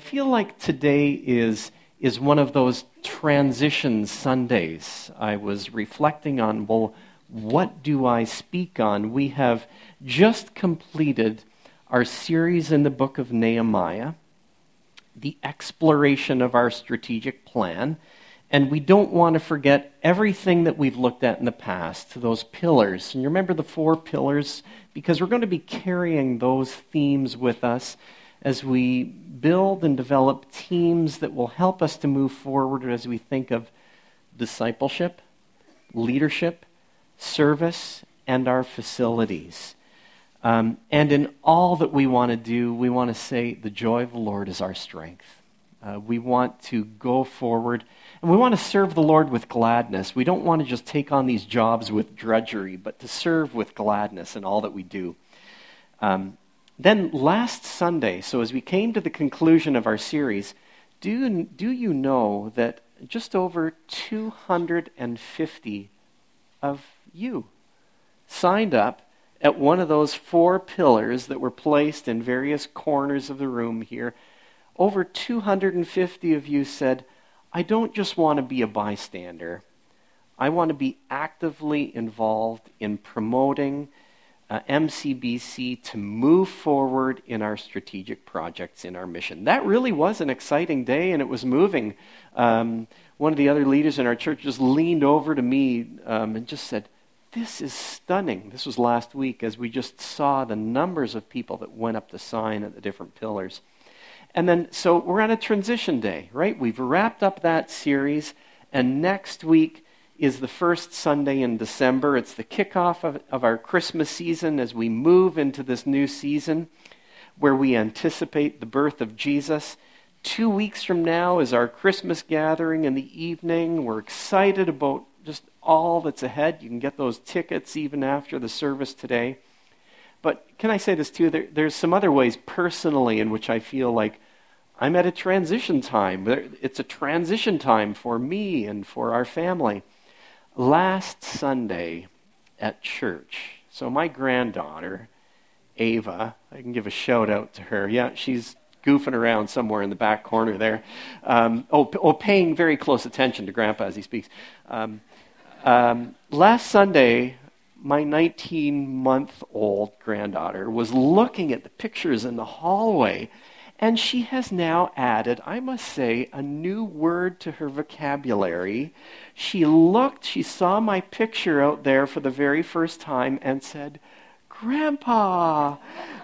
feel like today is, is one of those transition Sundays. I was reflecting on, well, what do I speak on? We have just completed our series in the book of Nehemiah, the exploration of our strategic plan. And we don't want to forget everything that we've looked at in the past, those pillars. And you remember the four pillars? Because we're going to be carrying those themes with us as we build and develop teams that will help us to move forward as we think of discipleship, leadership, service, and our facilities. Um, and in all that we want to do, we want to say, the joy of the Lord is our strength. Uh, we want to go forward and we want to serve the Lord with gladness. We don't want to just take on these jobs with drudgery, but to serve with gladness in all that we do. Um, then last Sunday, so as we came to the conclusion of our series, do, do you know that just over 250 of you signed up at one of those four pillars that were placed in various corners of the room here? Over 250 of you said, I don't just want to be a bystander. I want to be actively involved in promoting uh, MCBC to move forward in our strategic projects, in our mission. That really was an exciting day, and it was moving. Um, one of the other leaders in our church just leaned over to me um, and just said, This is stunning. This was last week as we just saw the numbers of people that went up the sign at the different pillars. And then, so we're on a transition day, right? We've wrapped up that series, and next week is the first Sunday in December. It's the kickoff of, of our Christmas season as we move into this new season where we anticipate the birth of Jesus. Two weeks from now is our Christmas gathering in the evening. We're excited about just all that's ahead. You can get those tickets even after the service today. But can I say this too? There, there's some other ways personally in which I feel like I'm at a transition time. It's a transition time for me and for our family. Last Sunday at church, so my granddaughter, Ava, I can give a shout out to her. Yeah, she's goofing around somewhere in the back corner there. Um, oh, oh, paying very close attention to Grandpa as he speaks. Um, um, last Sunday, my 19 month old granddaughter was looking at the pictures in the hallway, and she has now added, I must say, a new word to her vocabulary. She looked, she saw my picture out there for the very first time and said, Grandpa.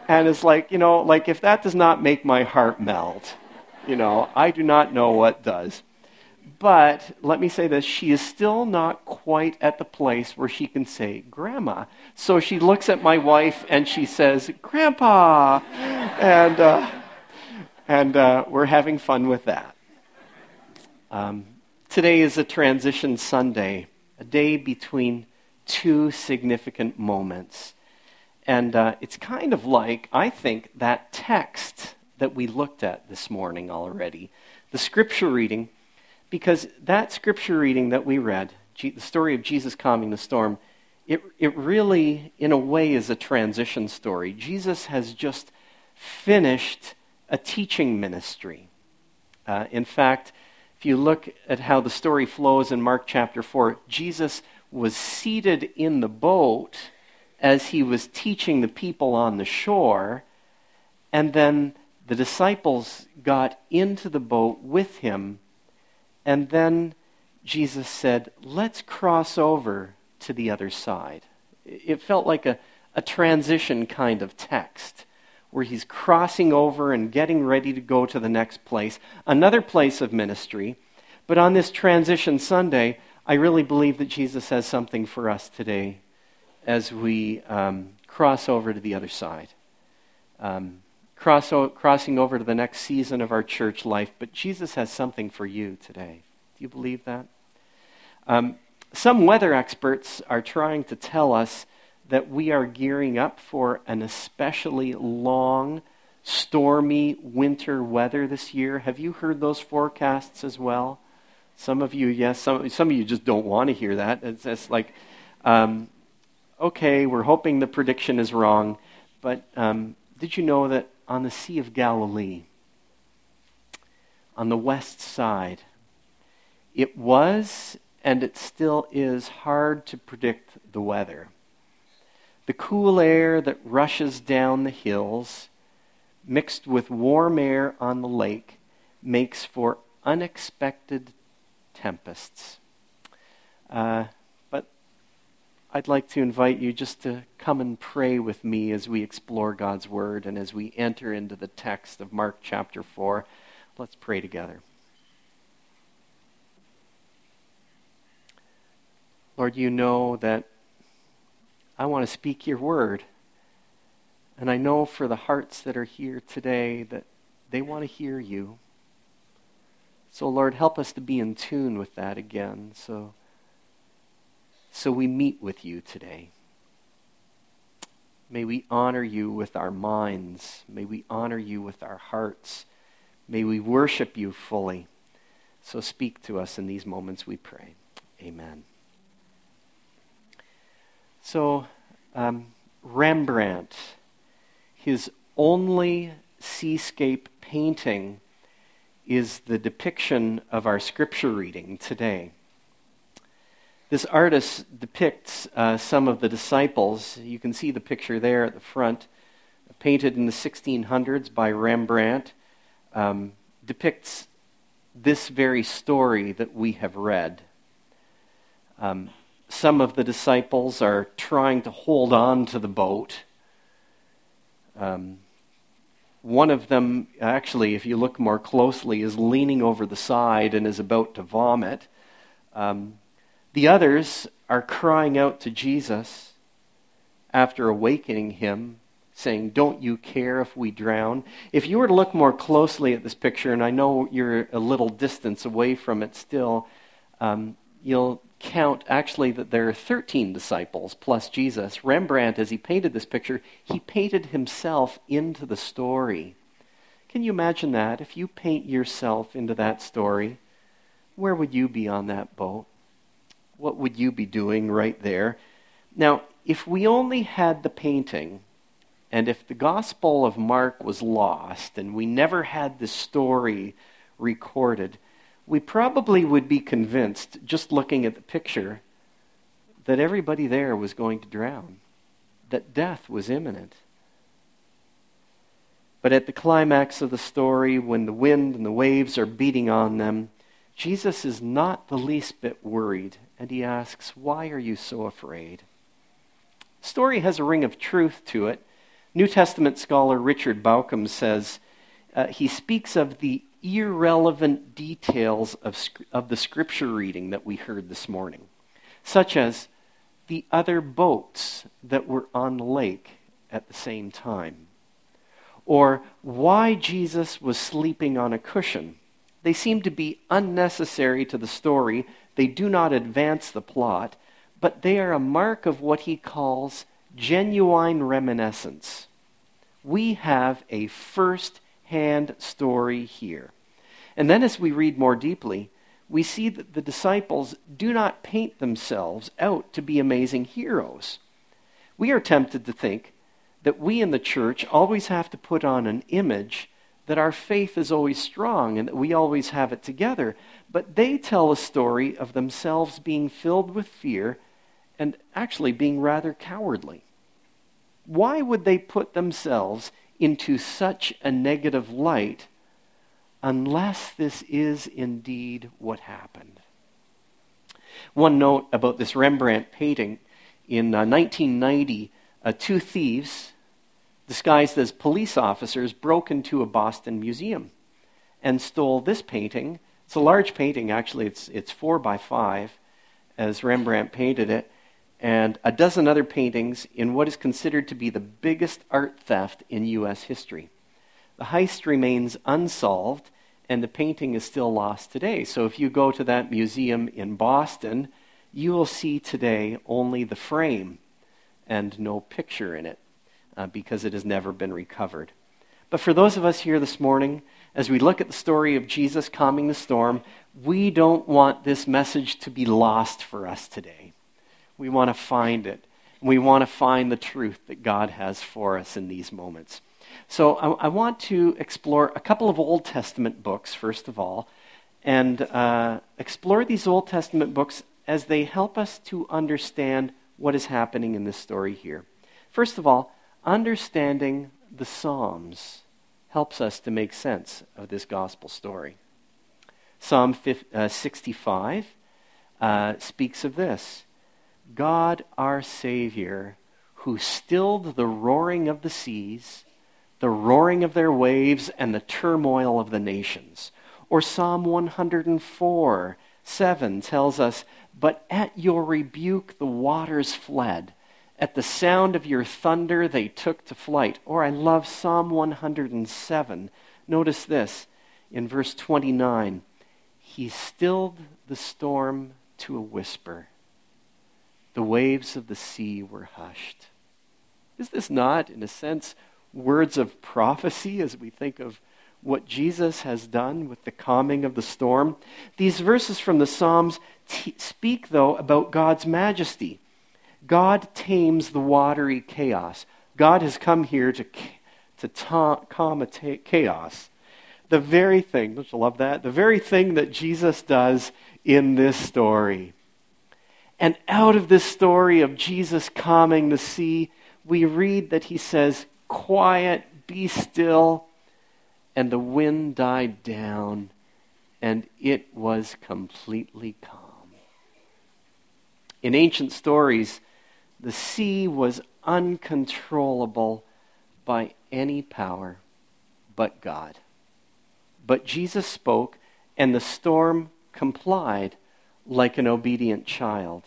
And it's like, you know, like if that does not make my heart melt, you know, I do not know what does. But let me say this she is still not quite at the place where she can say, Grandma. So she looks at my wife and she says, Grandpa. And, uh, and uh, we're having fun with that. Um, today is a transition Sunday, a day between two significant moments. And uh, it's kind of like, I think, that text that we looked at this morning already. The scripture reading because that scripture reading that we read, the story of Jesus calming the storm, it, it really, in a way, is a transition story. Jesus has just finished a teaching ministry. Uh, in fact, if you look at how the story flows in Mark chapter 4, Jesus was seated in the boat as he was teaching the people on the shore, and then the disciples got into the boat with him and then Jesus said, Let's cross over to the other side. It felt like a, a transition kind of text where he's crossing over and getting ready to go to the next place, another place of ministry. But on this transition Sunday, I really believe that Jesus has something for us today as we um, cross over to the other side. Um, cross o- crossing over to the next season of our church life, but Jesus has something for you today. Do you believe that? Um, some weather experts are trying to tell us that we are gearing up for an especially long, stormy winter weather this year. Have you heard those forecasts as well? Some of you, yes. Some, some of you just don't want to hear that. It's, it's like, um, okay, we're hoping the prediction is wrong. But um, did you know that on the Sea of Galilee, on the west side. It was and it still is hard to predict the weather. The cool air that rushes down the hills, mixed with warm air on the lake, makes for unexpected tempests. Uh, but I'd like to invite you just to come and pray with me as we explore God's Word and as we enter into the text of Mark chapter 4. Let's pray together. Lord, you know that I want to speak your word. And I know for the hearts that are here today that they want to hear you. So, Lord, help us to be in tune with that again. So, so we meet with you today. May we honor you with our minds. May we honor you with our hearts. May we worship you fully. So speak to us in these moments, we pray. Amen. So, um, Rembrandt, his only seascape painting is the depiction of our scripture reading today. This artist depicts uh, some of the disciples. You can see the picture there at the front, painted in the 1600s by Rembrandt, um, depicts this very story that we have read. Um, some of the disciples are trying to hold on to the boat. Um, one of them, actually, if you look more closely, is leaning over the side and is about to vomit. Um, the others are crying out to Jesus after awakening him, saying, Don't you care if we drown? If you were to look more closely at this picture, and I know you're a little distance away from it still, um, you'll count actually that there are 13 disciples plus Jesus. Rembrandt, as he painted this picture, he painted himself into the story. Can you imagine that? If you paint yourself into that story, where would you be on that boat? What would you be doing right there? Now, if we only had the painting, and if the Gospel of Mark was lost, and we never had the story recorded, we probably would be convinced, just looking at the picture, that everybody there was going to drown, that death was imminent. But at the climax of the story, when the wind and the waves are beating on them, Jesus is not the least bit worried, and he asks, Why are you so afraid? The story has a ring of truth to it. New Testament scholar Richard Bauckham says uh, he speaks of the irrelevant details of, of the scripture reading that we heard this morning, such as the other boats that were on the lake at the same time, or why Jesus was sleeping on a cushion. They seem to be unnecessary to the story. They do not advance the plot, but they are a mark of what he calls genuine reminiscence. We have a first hand story here. And then as we read more deeply, we see that the disciples do not paint themselves out to be amazing heroes. We are tempted to think that we in the church always have to put on an image that our faith is always strong and that we always have it together. But they tell a story of themselves being filled with fear and actually being rather cowardly. Why would they put themselves into such a negative light unless this is indeed what happened. One note about this Rembrandt painting in uh, 1990, uh, two thieves disguised as police officers broke into a Boston museum and stole this painting. It's a large painting, actually, it's, it's four by five, as Rembrandt painted it, and a dozen other paintings in what is considered to be the biggest art theft in U.S. history. The heist remains unsolved, and the painting is still lost today. So if you go to that museum in Boston, you will see today only the frame and no picture in it uh, because it has never been recovered. But for those of us here this morning, as we look at the story of Jesus calming the storm, we don't want this message to be lost for us today. We want to find it. We want to find the truth that God has for us in these moments. So I, I, want to explore a couple of Old Testament books, first of all, and uh, explore these Old Testament books as they help us to understand what is happening in this story here. First of all, understanding the Psalms helps us to make sense of this gospel story. Psalm 50, uh, 65 uh, speaks of this God, our Savior, who stilled the roaring of the seas, the roaring of their waves, and the turmoil of the nations. Or Psalm 104 7 tells us, But at your rebuke the waters fled. At the sound of your thunder they took to flight. Or I love Psalm 107. Notice this in verse 29 He stilled the storm to a whisper. The waves of the sea were hushed. Is this not, in a sense, words of prophecy as we think of what Jesus has done with the calming of the storm? These verses from the Psalms t- speak, though, about God's majesty. God tames the watery chaos. God has come here to, to ta- calm a ta- chaos. The very thing, don't you love that? The very thing that Jesus does in this story. And out of this story of Jesus calming the sea, we read that he says, Quiet, be still. And the wind died down, and it was completely calm. In ancient stories, the sea was uncontrollable by any power but God. But Jesus spoke, and the storm complied like an obedient child.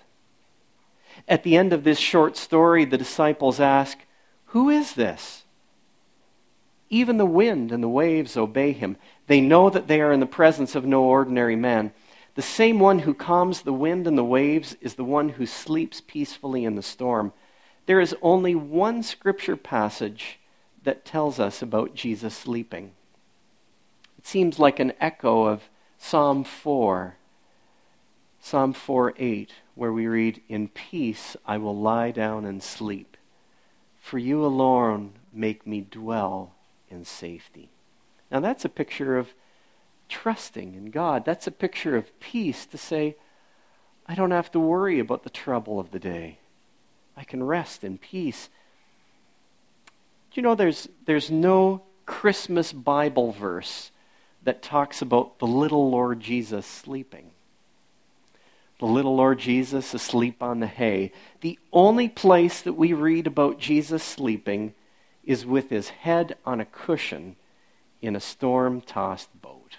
At the end of this short story, the disciples ask, Who is this? Even the wind and the waves obey him. They know that they are in the presence of no ordinary man. The same one who calms the wind and the waves is the one who sleeps peacefully in the storm. There is only one scripture passage that tells us about Jesus sleeping. It seems like an echo of Psalm 4, Psalm 4 8, where we read, In peace I will lie down and sleep, for you alone make me dwell in safety. Now that's a picture of trusting in God. That's a picture of peace to say, I don't have to worry about the trouble of the day. I can rest in peace. Do you know there's, there's no Christmas Bible verse that talks about the little Lord Jesus sleeping? The little Lord Jesus asleep on the hay. The only place that we read about Jesus sleeping is with his head on a cushion in a storm tossed boat.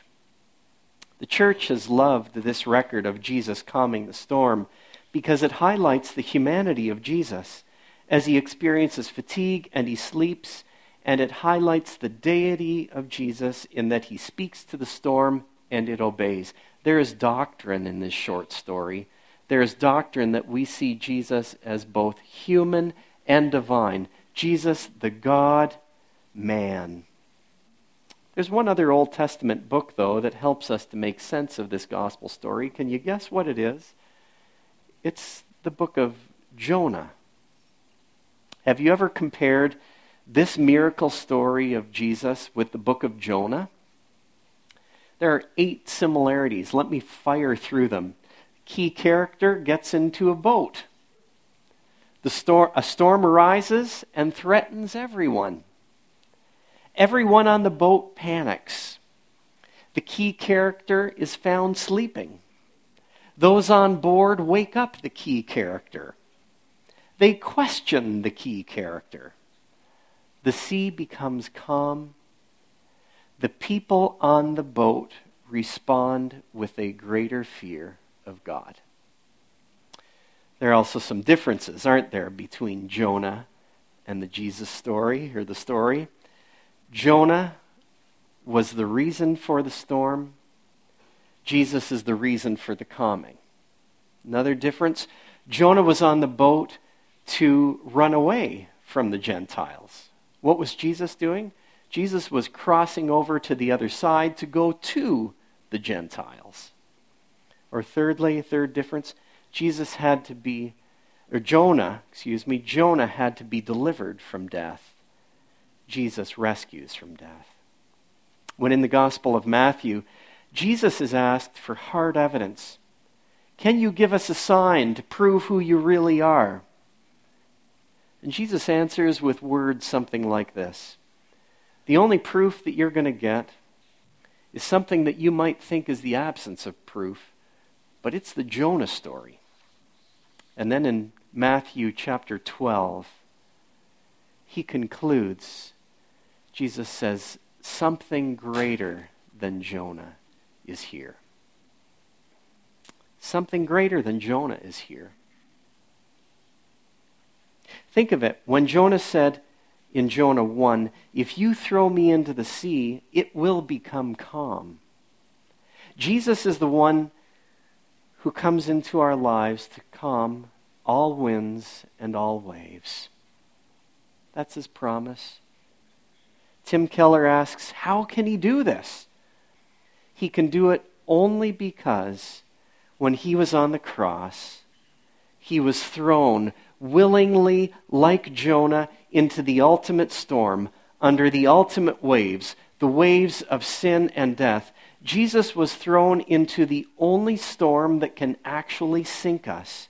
The church has loved this record of Jesus calming the storm because it highlights the humanity of Jesus as he experiences fatigue and he sleeps, and it highlights the deity of Jesus in that he speaks to the storm and it obeys. There is doctrine in this short story. There is doctrine that we see Jesus as both human and divine. Jesus, the God man. There's one other Old Testament book, though, that helps us to make sense of this gospel story. Can you guess what it is? It's the book of Jonah. Have you ever compared this miracle story of Jesus with the book of Jonah? There are eight similarities. Let me fire through them. Key character gets into a boat. The storm, a storm arises and threatens everyone. Everyone on the boat panics. The key character is found sleeping. Those on board wake up the key character. They question the key character. The sea becomes calm the people on the boat respond with a greater fear of God. There are also some differences, aren't there, between Jonah and the Jesus story or the story. Jonah was the reason for the storm. Jesus is the reason for the calming. Another difference Jonah was on the boat to run away from the Gentiles. What was Jesus doing? Jesus was crossing over to the other side to go to the Gentiles. Or thirdly, third difference, Jesus had to be, or Jonah, excuse me, Jonah had to be delivered from death. Jesus rescues from death. When in the Gospel of Matthew, Jesus is asked for hard evidence. Can you give us a sign to prove who you really are? And Jesus answers with words something like this The only proof that you're going to get is something that you might think is the absence of proof, but it's the Jonah story. And then in Matthew chapter 12, he concludes, Jesus says, something greater than Jonah is here. Something greater than Jonah is here. Think of it. When Jonah said in Jonah 1, If you throw me into the sea, it will become calm. Jesus is the one who comes into our lives to calm all winds and all waves. That's his promise. Tim Keller asks, How can he do this? He can do it only because when he was on the cross, he was thrown willingly, like Jonah, into the ultimate storm, under the ultimate waves, the waves of sin and death. Jesus was thrown into the only storm that can actually sink us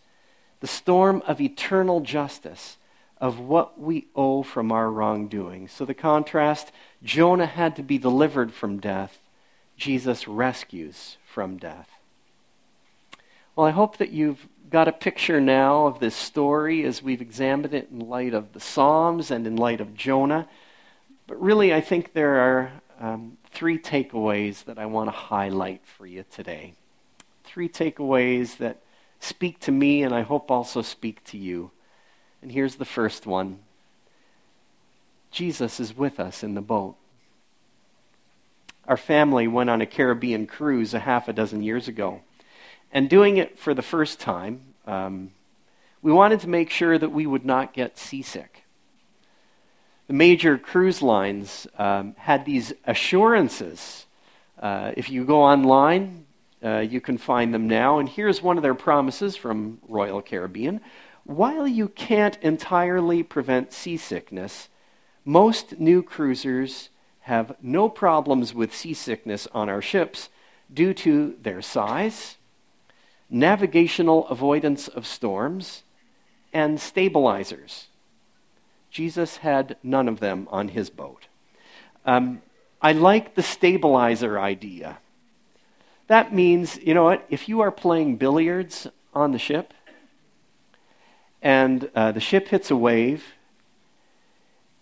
the storm of eternal justice, of what we owe from our wrongdoing. So, the contrast Jonah had to be delivered from death, Jesus rescues from death. Well, I hope that you've got a picture now of this story as we've examined it in light of the Psalms and in light of Jonah. But really, I think there are um, three takeaways that I want to highlight for you today. Three takeaways that speak to me and I hope also speak to you. And here's the first one Jesus is with us in the boat. Our family went on a Caribbean cruise a half a dozen years ago. And doing it for the first time, um, we wanted to make sure that we would not get seasick. The major cruise lines um, had these assurances. Uh, if you go online, uh, you can find them now. And here's one of their promises from Royal Caribbean. While you can't entirely prevent seasickness, most new cruisers have no problems with seasickness on our ships due to their size, navigational avoidance of storms, and stabilizers. Jesus had none of them on his boat. Um, I like the stabilizer idea. That means, you know what, if you are playing billiards on the ship and uh, the ship hits a wave,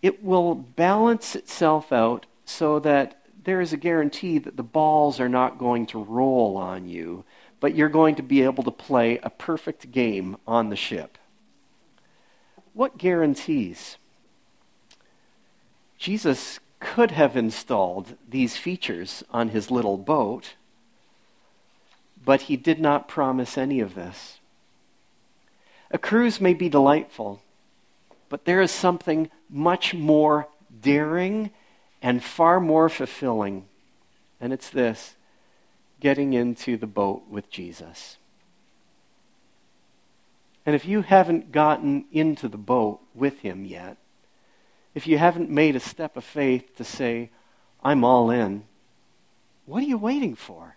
it will balance itself out so that there is a guarantee that the balls are not going to roll on you but you're going to be able to play a perfect game on the ship. What guarantees? Jesus could have installed these features on his little boat, but he did not promise any of this. A cruise may be delightful, but there is something much more daring and far more fulfilling, and it's this getting into the boat with Jesus. And if you haven't gotten into the boat with him yet, if you haven't made a step of faith to say, I'm all in, what are you waiting for?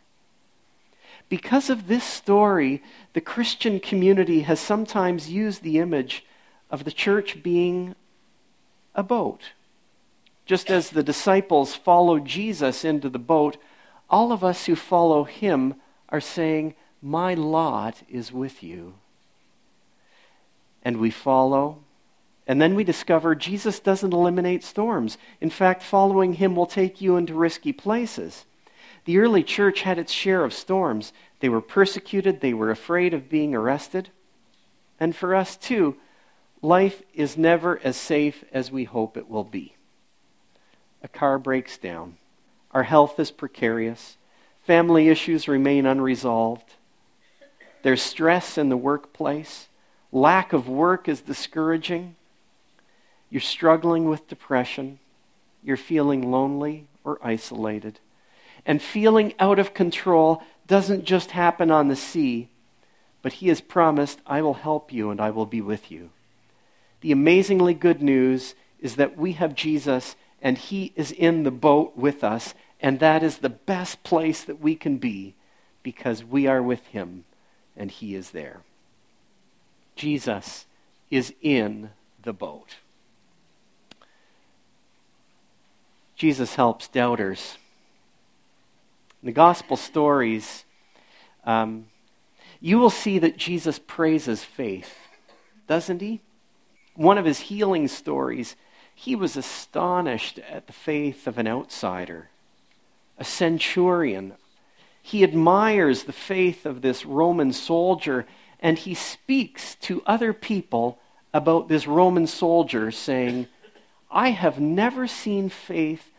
Because of this story, the Christian community has sometimes used the image of the church being a boat. Just as the disciples followed Jesus into the boat, all of us who follow him are saying, My lot is with you. And we follow. And then we discover Jesus doesn't eliminate storms. In fact, following him will take you into risky places. The early church had its share of storms. They were persecuted, they were afraid of being arrested. And for us, too, life is never as safe as we hope it will be. A car breaks down. Our health is precarious. Family issues remain unresolved. There's stress in the workplace. Lack of work is discouraging. You're struggling with depression. You're feeling lonely or isolated. And feeling out of control doesn't just happen on the sea, but He has promised, I will help you and I will be with you. The amazingly good news is that we have Jesus and He is in the boat with us, and that is the best place that we can be because we are with Him and He is there. Jesus is in the boat. Jesus helps doubters. In the gospel stories, um, you will see that Jesus praises faith, doesn't he? One of his healing stories, he was astonished at the faith of an outsider, a centurion. He admires the faith of this Roman soldier, and he speaks to other people about this Roman soldier, saying, I have never seen faith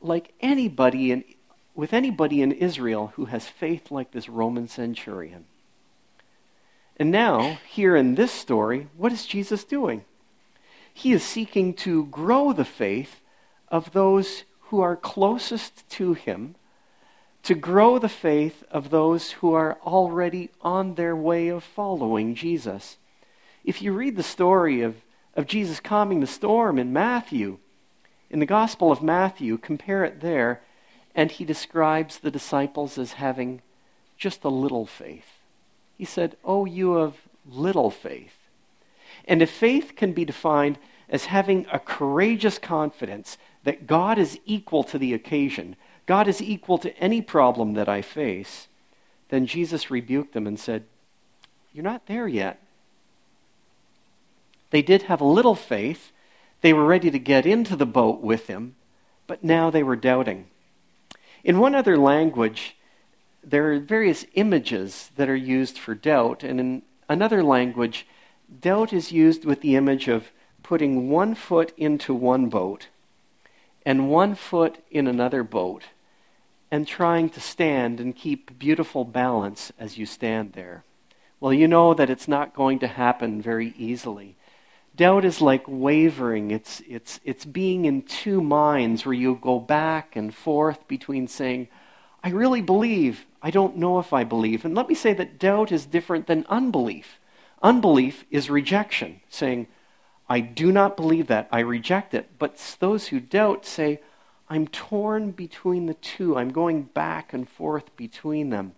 like anybody in, with anybody in Israel who has faith like this Roman centurion. And now, here in this story, what is Jesus doing? He is seeking to grow the faith of those who are closest to him, to grow the faith of those who are already on their way of following Jesus. If you read the story of, of Jesus calming the storm in Matthew, in the Gospel of Matthew, compare it there, and he describes the disciples as having just a little faith. He said, Oh, you of little faith. And if faith can be defined as having a courageous confidence that God is equal to the occasion, God is equal to any problem that I face, then Jesus rebuked them and said, You're not there yet. They did have a little faith. They were ready to get into the boat with him, but now they were doubting. In one other language, there are various images that are used for doubt, and in another language, doubt is used with the image of putting one foot into one boat and one foot in another boat and trying to stand and keep beautiful balance as you stand there. Well, you know that it's not going to happen very easily. Doubt is like wavering. It's, it's, it's being in two minds where you go back and forth between saying, I really believe, I don't know if I believe. And let me say that doubt is different than unbelief. Unbelief is rejection, saying, I do not believe that, I reject it. But those who doubt say, I'm torn between the two, I'm going back and forth between them.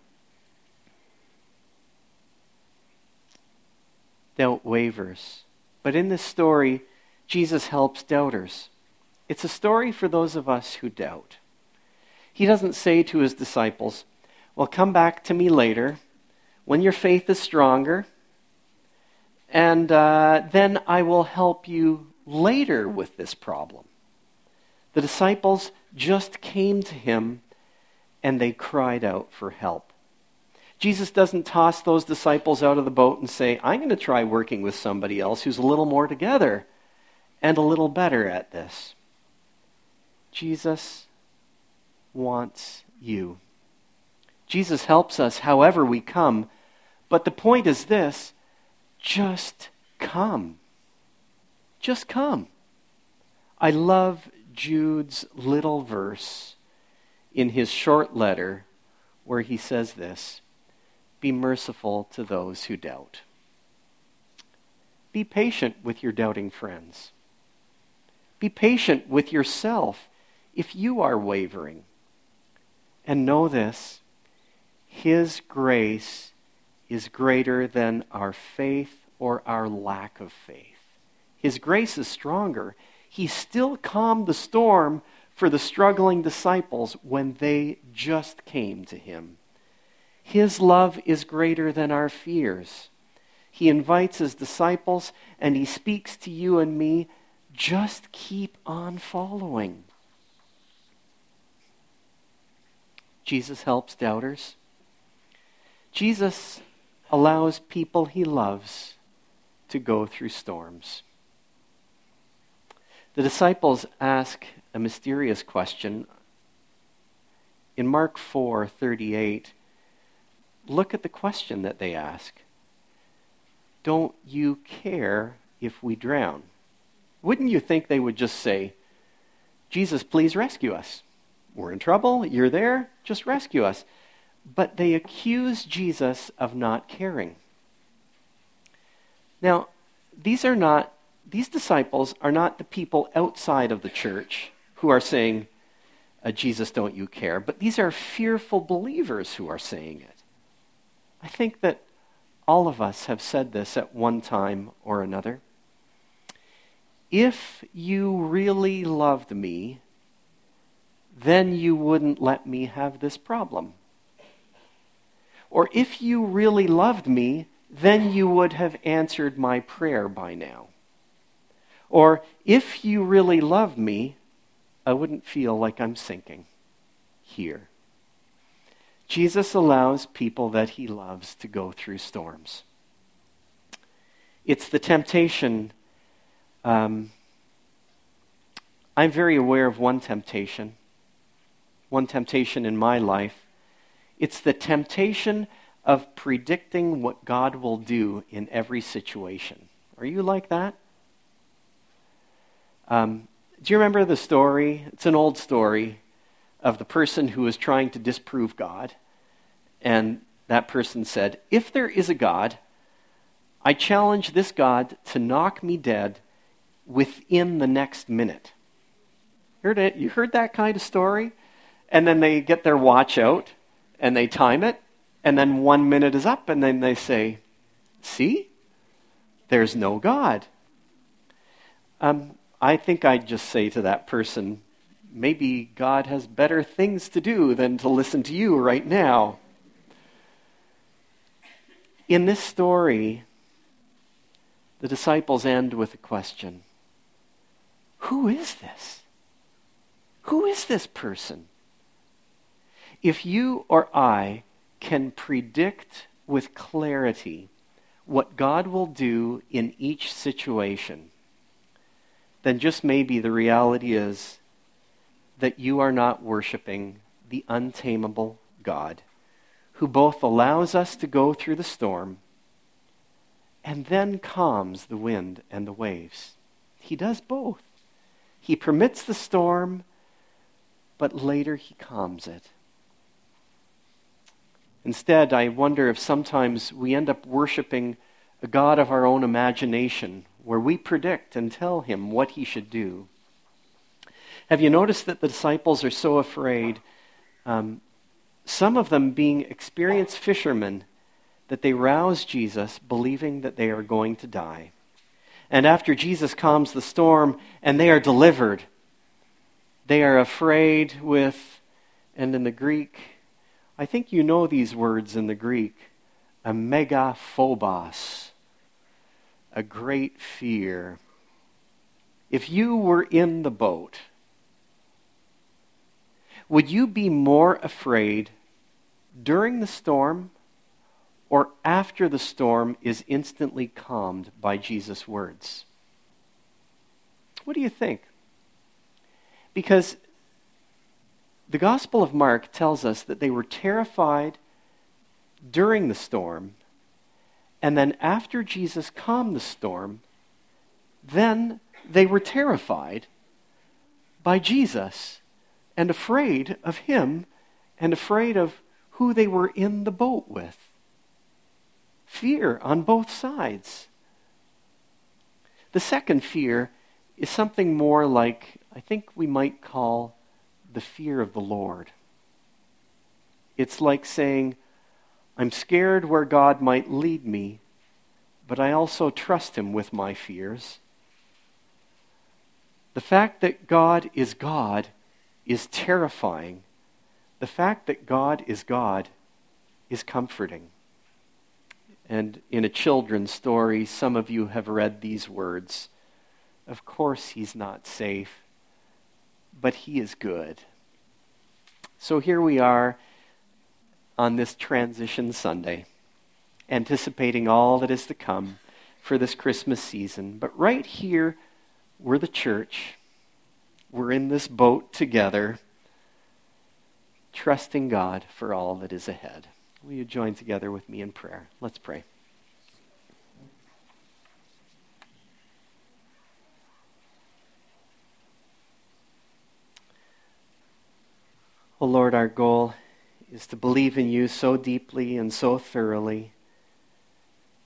Doubt wavers. But in this story, Jesus helps doubters. It's a story for those of us who doubt. He doesn't say to his disciples, Well, come back to me later when your faith is stronger, and uh, then I will help you later with this problem. The disciples just came to him and they cried out for help. Jesus doesn't toss those disciples out of the boat and say, I'm going to try working with somebody else who's a little more together and a little better at this. Jesus wants you. Jesus helps us however we come, but the point is this just come. Just come. I love Jude's little verse in his short letter where he says this Be merciful to those who doubt. Be patient with your doubting friends. Be patient with yourself if you are wavering. And know this His grace is greater than our faith or our lack of faith. His grace is stronger. He still calmed the storm for the struggling disciples when they just came to him. His love is greater than our fears. He invites his disciples and he speaks to you and me just keep on following. Jesus helps doubters. Jesus allows people he loves to go through storms. The disciples ask a mysterious question. In Mark 4:38, look at the question that they ask. Don't you care if we drown? Wouldn't you think they would just say, Jesus, please rescue us? We're in trouble. You're there. Just rescue us. But they accuse Jesus of not caring. Now, these are not these disciples are not the people outside of the church who are saying, uh, Jesus, don't you care? But these are fearful believers who are saying it. I think that all of us have said this at one time or another. If you really loved me, then you wouldn't let me have this problem. Or if you really loved me, then you would have answered my prayer by now. Or if you really loved me, I wouldn't feel like I'm sinking here. Jesus allows people that he loves to go through storms. It's the temptation. Um, I'm very aware of one temptation, one temptation in my life. It's the temptation of predicting what God will do in every situation. Are you like that? Um, do you remember the story? It's an old story of the person who was trying to disprove God. And that person said, If there is a God, I challenge this God to knock me dead within the next minute. Heard it? You heard that kind of story? And then they get their watch out and they time it, and then one minute is up, and then they say, See? There's no God. Um, I think I'd just say to that person, maybe God has better things to do than to listen to you right now. In this story, the disciples end with a question Who is this? Who is this person? If you or I can predict with clarity what God will do in each situation, then just maybe the reality is that you are not worshiping the untamable God who both allows us to go through the storm and then calms the wind and the waves. He does both. He permits the storm, but later he calms it. Instead, I wonder if sometimes we end up worshiping a God of our own imagination where we predict and tell him what he should do. Have you noticed that the disciples are so afraid, um, some of them being experienced fishermen, that they rouse Jesus believing that they are going to die? And after Jesus calms the storm and they are delivered, they are afraid with, and in the Greek, I think you know these words in the Greek, a megaphobos a great fear. If you were in the boat, would you be more afraid during the storm or after the storm is instantly calmed by Jesus' words? What do you think? Because the Gospel of Mark tells us that they were terrified during the storm and then after Jesus calmed the storm, then they were terrified by Jesus and afraid of him and afraid of who they were in the boat with. Fear on both sides. The second fear is something more like, I think we might call the fear of the Lord. It's like saying, I'm scared where God might lead me, but I also trust Him with my fears. The fact that God is God is terrifying. The fact that God is God is comforting. And in a children's story, some of you have read these words. Of course, he's not safe, but he is good. So here we are on this transition Sunday, anticipating all that is to come for this Christmas season. But right here, we're the church. We're in this boat together, trusting God for all that is ahead. Will you join together with me in prayer? Let's pray. Oh Lord, our goal is to believe in you so deeply and so thoroughly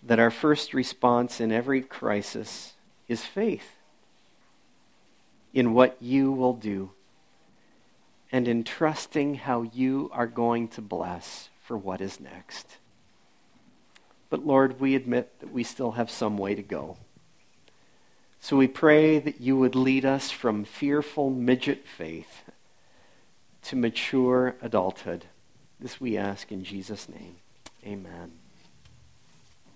that our first response in every crisis is faith in what you will do and in trusting how you are going to bless for what is next. But Lord, we admit that we still have some way to go. So we pray that you would lead us from fearful midget faith to mature adulthood. This we ask in Jesus' name. Amen.